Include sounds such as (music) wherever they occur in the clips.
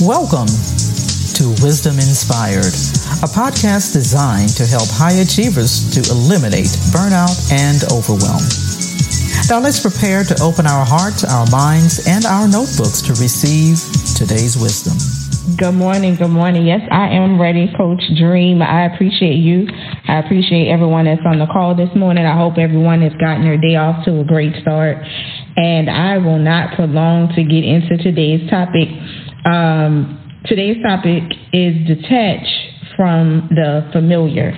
Welcome to Wisdom Inspired, a podcast designed to help high achievers to eliminate burnout and overwhelm. Now let's prepare to open our hearts, our minds, and our notebooks to receive today's wisdom. Good morning. Good morning. Yes, I am ready, Coach Dream. I appreciate you. I appreciate everyone that's on the call this morning. I hope everyone has gotten their day off to a great start. And I will not prolong to get into today's topic. Um, today's topic is detach from the familiar.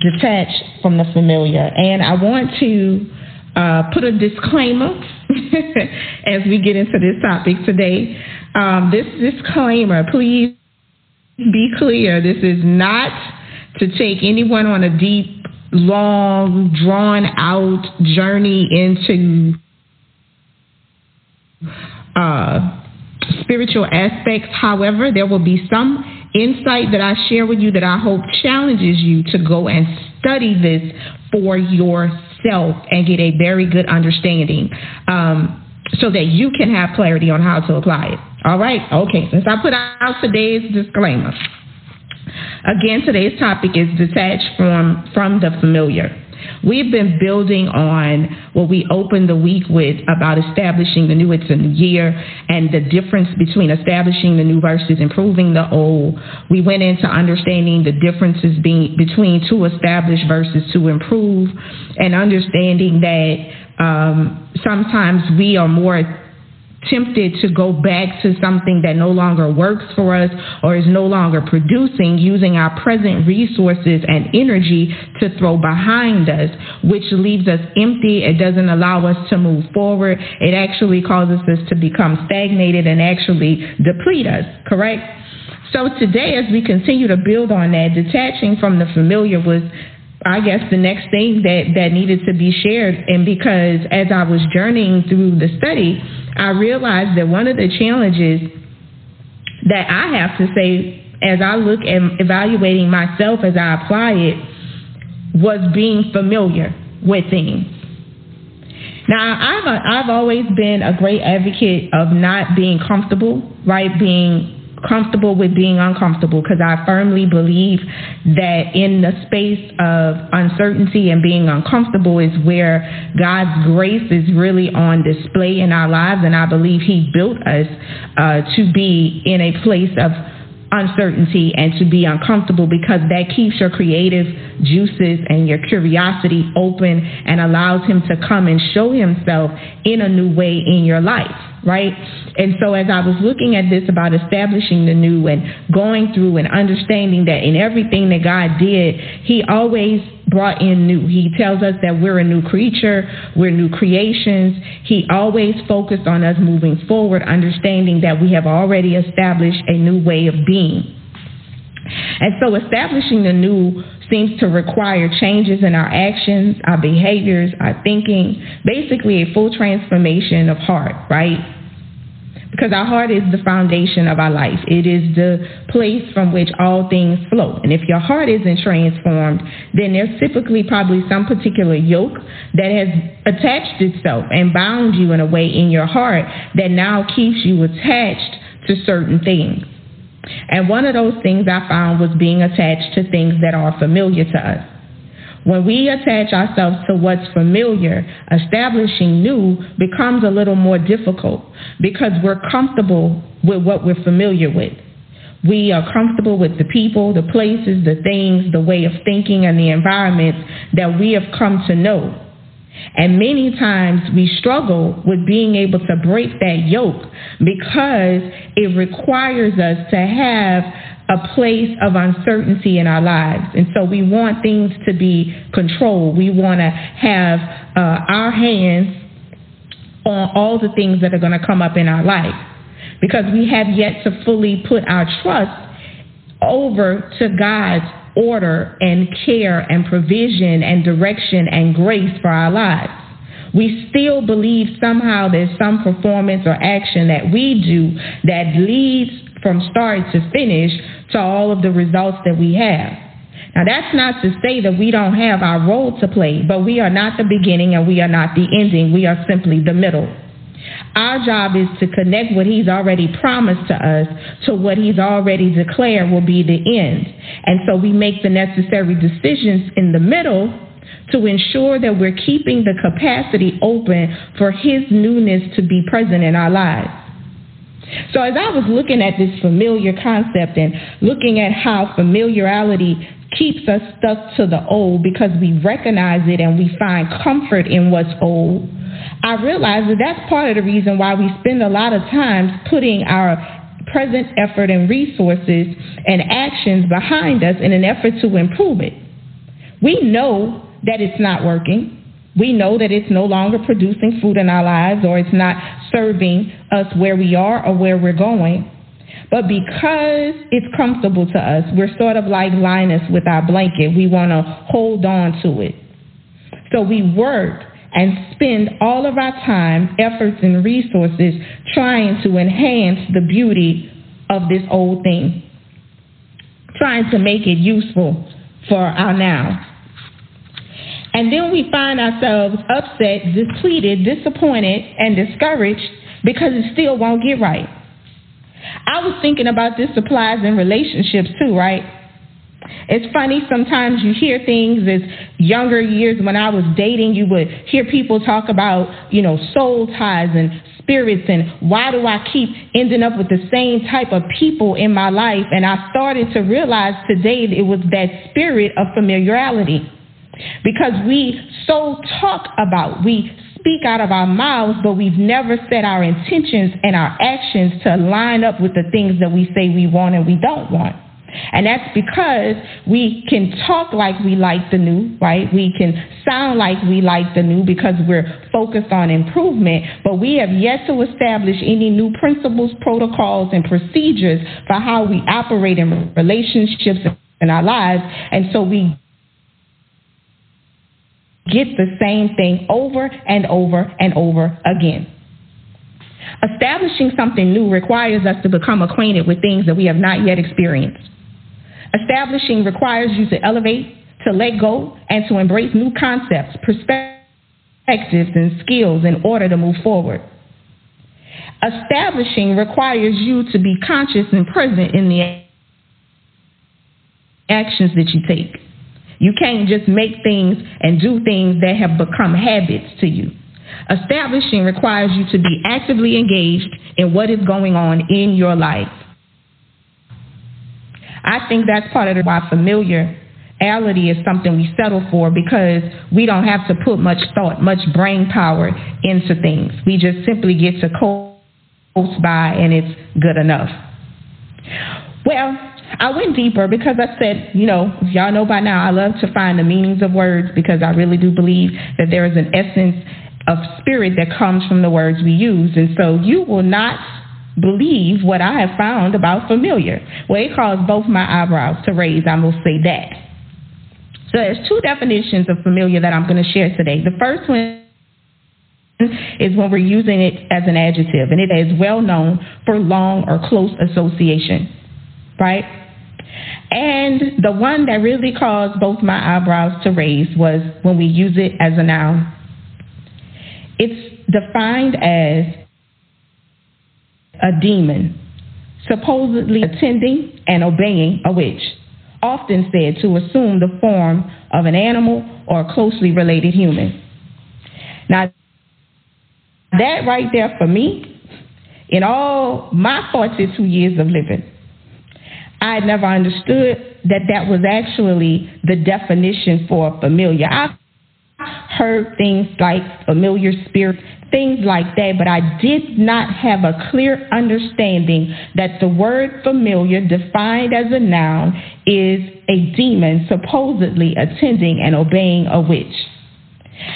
Detach from the familiar. And I want to uh, put a disclaimer (laughs) as we get into this topic today. Um, this disclaimer, please be clear. This is not to take anyone on a deep, long, drawn out journey into uh, spiritual aspects. However, there will be some insight that I share with you that I hope challenges you to go and study this for yourself and get a very good understanding um, so that you can have clarity on how to apply it. All right? Okay, since I put out today's disclaimer. Again, today's topic is detached from, from the familiar. We've been building on what we opened the week with about establishing the new. It's a new year and the difference between establishing the new versus improving the old. We went into understanding the differences being between to establish versus to improve and understanding that um, sometimes we are more tempted to go back to something that no longer works for us or is no longer producing using our present resources and energy to throw behind us, which leaves us empty. It doesn't allow us to move forward. It actually causes us to become stagnated and actually deplete us, correct? So today, as we continue to build on that, detaching from the familiar was I guess the next thing that, that needed to be shared. And because as I was journeying through the study, I realized that one of the challenges that I have to say as I look at evaluating myself as I apply it was being familiar with things. Now, I've, I've always been a great advocate of not being comfortable, right? Being comfortable with being uncomfortable because I firmly believe that in the space of uncertainty and being uncomfortable is where God's grace is really on display in our lives. And I believe He built us uh, to be in a place of uncertainty and to be uncomfortable because that keeps your creative juices and your curiosity open and allows him to come and show himself in a new way in your life right? And so as I was looking at this about establishing the new and going through and understanding that in everything that God did, He always brought in new. He tells us that we're a new creature, we're new creations. He always focused on us moving forward, understanding that we have already established a new way of being. And so establishing the new seems to require changes in our actions, our behaviors, our thinking, basically a full transformation of heart, right? Because our heart is the foundation of our life. It is the place from which all things flow. And if your heart isn't transformed, then there's typically probably some particular yoke that has attached itself and bound you in a way in your heart that now keeps you attached to certain things. And one of those things I found was being attached to things that are familiar to us. When we attach ourselves to what's familiar, establishing new becomes a little more difficult because we're comfortable with what we're familiar with. We are comfortable with the people, the places, the things, the way of thinking, and the environments that we have come to know. And many times we struggle with being able to break that yoke because it requires us to have a place of uncertainty in our lives. And so we want things to be controlled. We want to have uh, our hands on all the things that are going to come up in our life because we have yet to fully put our trust over to God's order and care and provision and direction and grace for our lives. We still believe somehow there's some performance or action that we do that leads from start to finish to all of the results that we have. Now, that's not to say that we don't have our role to play, but we are not the beginning and we are not the ending. We are simply the middle. Our job is to connect what He's already promised to us to what He's already declared will be the end. And so we make the necessary decisions in the middle to ensure that we're keeping the capacity open for His newness to be present in our lives. So, as I was looking at this familiar concept and looking at how familiarity keeps us stuck to the old because we recognize it and we find comfort in what's old, I realized that that's part of the reason why we spend a lot of times putting our present effort and resources and actions behind us in an effort to improve it. We know that it's not working. We know that it's no longer producing food in our lives or it's not serving us where we are or where we're going. But because it's comfortable to us, we're sort of like Linus with our blanket. We want to hold on to it. So we work and spend all of our time, efforts, and resources trying to enhance the beauty of this old thing, trying to make it useful for our now. And then we find ourselves upset, depleted, disappointed, and discouraged because it still won't get right. I was thinking about this applies in relationships too, right? It's funny sometimes you hear things as younger years when I was dating, you would hear people talk about, you know, soul ties and spirits and why do I keep ending up with the same type of people in my life? And I started to realize today it was that spirit of familiarity. Because we so talk about, we speak out of our mouths, but we've never set our intentions and our actions to line up with the things that we say we want and we don't want. And that's because we can talk like we like the new, right? We can sound like we like the new because we're focused on improvement, but we have yet to establish any new principles, protocols, and procedures for how we operate in relationships in our lives. And so we get the same thing over and over and over again. Establishing something new requires us to become acquainted with things that we have not yet experienced. Establishing requires you to elevate, to let go, and to embrace new concepts, perspectives, and skills in order to move forward. Establishing requires you to be conscious and present in the actions that you take. You can't just make things and do things that have become habits to you. Establishing requires you to be actively engaged in what is going on in your life. I think that's part of why familiarity is something we settle for because we don't have to put much thought, much brain power into things. We just simply get to coast by and it's good enough. Well, I went deeper because I said, you know, y'all know by now, I love to find the meanings of words because I really do believe that there is an essence of spirit that comes from the words we use. And so you will not believe what I have found about familiar. Well, it caused both my eyebrows to raise, I will say that. So there's two definitions of familiar that I'm going to share today. The first one is when we're using it as an adjective, and it is well known for long or close association, right? And the one that really caused both my eyebrows to raise was when we use it as a noun. It's defined as a demon, supposedly attending and obeying a witch, often said to assume the form of an animal or a closely related human. Now, that right there for me, in all my 42 years of living, I had never understood that that was actually the definition for familiar. I heard things like familiar spirit, things like that, but I did not have a clear understanding that the word familiar, defined as a noun, is a demon supposedly attending and obeying a witch.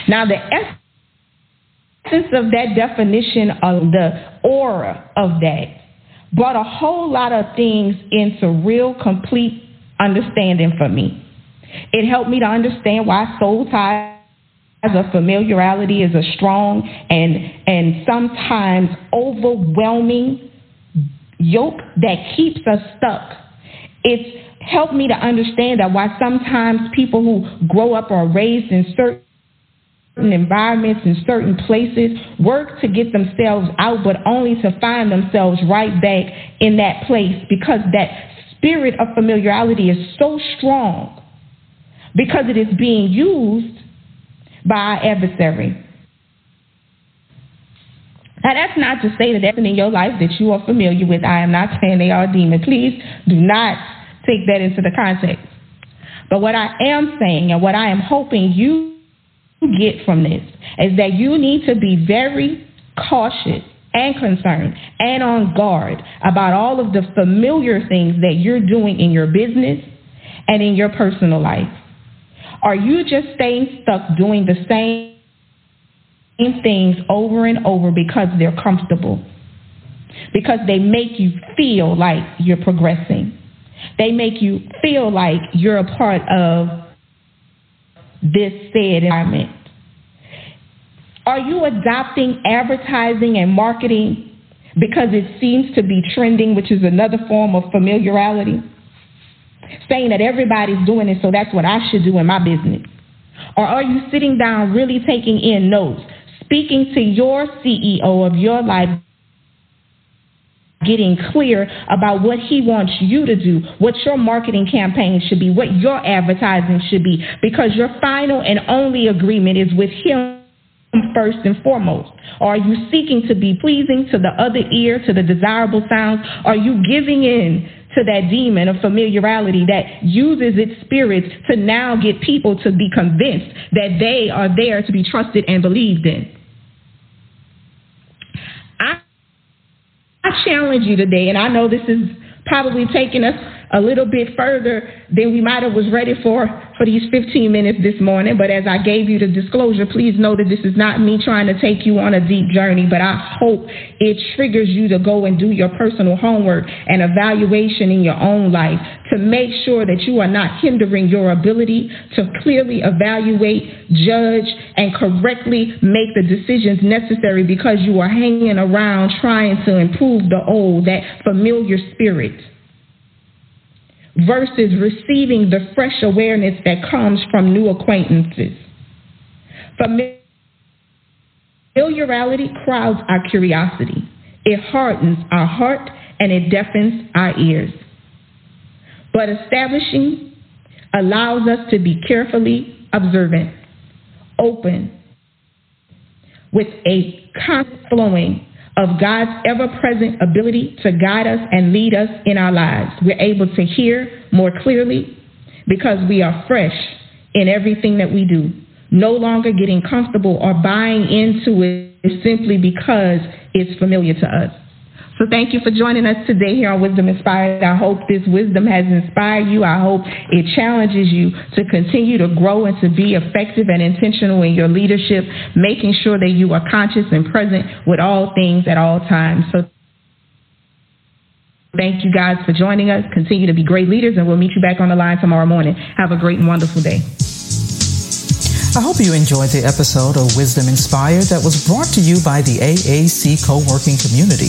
Now, the essence of that definition, of the aura of that, brought a whole lot of things into real complete understanding for me. It helped me to understand why soul ties of familiarity is a strong and and sometimes overwhelming yoke that keeps us stuck. It's helped me to understand that why sometimes people who grow up or raised in certain environments in certain places, work to get themselves out, but only to find themselves right back in that place because that spirit of familiarity is so strong because it is being used by our adversary. Now, that's not to say that everything in your life that you are familiar with, I am not saying they are demons. Please do not take that into the context. But what I am saying and what I am hoping you get from this is that you need to be very cautious and concerned and on guard about all of the familiar things that you're doing in your business and in your personal life. Are you just staying stuck doing the same things over and over because they're comfortable? Because they make you feel like you're progressing. They make you feel like you're a part of this said environment. Are you adopting advertising and marketing because it seems to be trending, which is another form of familiarity? Saying that everybody's doing it, so that's what I should do in my business. Or are you sitting down really taking in notes, speaking to your CEO of your life, getting clear about what he wants you to do, what your marketing campaign should be, what your advertising should be, because your final and only agreement is with him first and foremost? Are you seeking to be pleasing to the other ear, to the desirable sounds? Are you giving in to that demon of familiarity that uses its spirits to now get people to be convinced that they are there to be trusted and believed in? I, I challenge you today, and I know this is probably taking us a little bit further than we might have was ready for for these 15 minutes this morning. But as I gave you the disclosure, please know that this is not me trying to take you on a deep journey, but I hope it triggers you to go and do your personal homework and evaluation in your own life to make sure that you are not hindering your ability to clearly evaluate, judge, and correctly make the decisions necessary because you are hanging around trying to improve the old, that familiar spirit versus receiving the fresh awareness that comes from new acquaintances. Familiarity crowds our curiosity. It hardens our heart and it deafens our ears. But establishing allows us to be carefully observant, open, with a constant flowing of God's ever present ability to guide us and lead us in our lives. We're able to hear more clearly because we are fresh in everything that we do, no longer getting comfortable or buying into it simply because it's familiar to us. So thank you for joining us today here on Wisdom Inspired. I hope this wisdom has inspired you. I hope it challenges you to continue to grow and to be effective and intentional in your leadership, making sure that you are conscious and present with all things at all times. So thank you guys for joining us. Continue to be great leaders, and we'll meet you back on the line tomorrow morning. Have a great and wonderful day. I hope you enjoyed the episode of Wisdom Inspired that was brought to you by the AAC Co-working Community,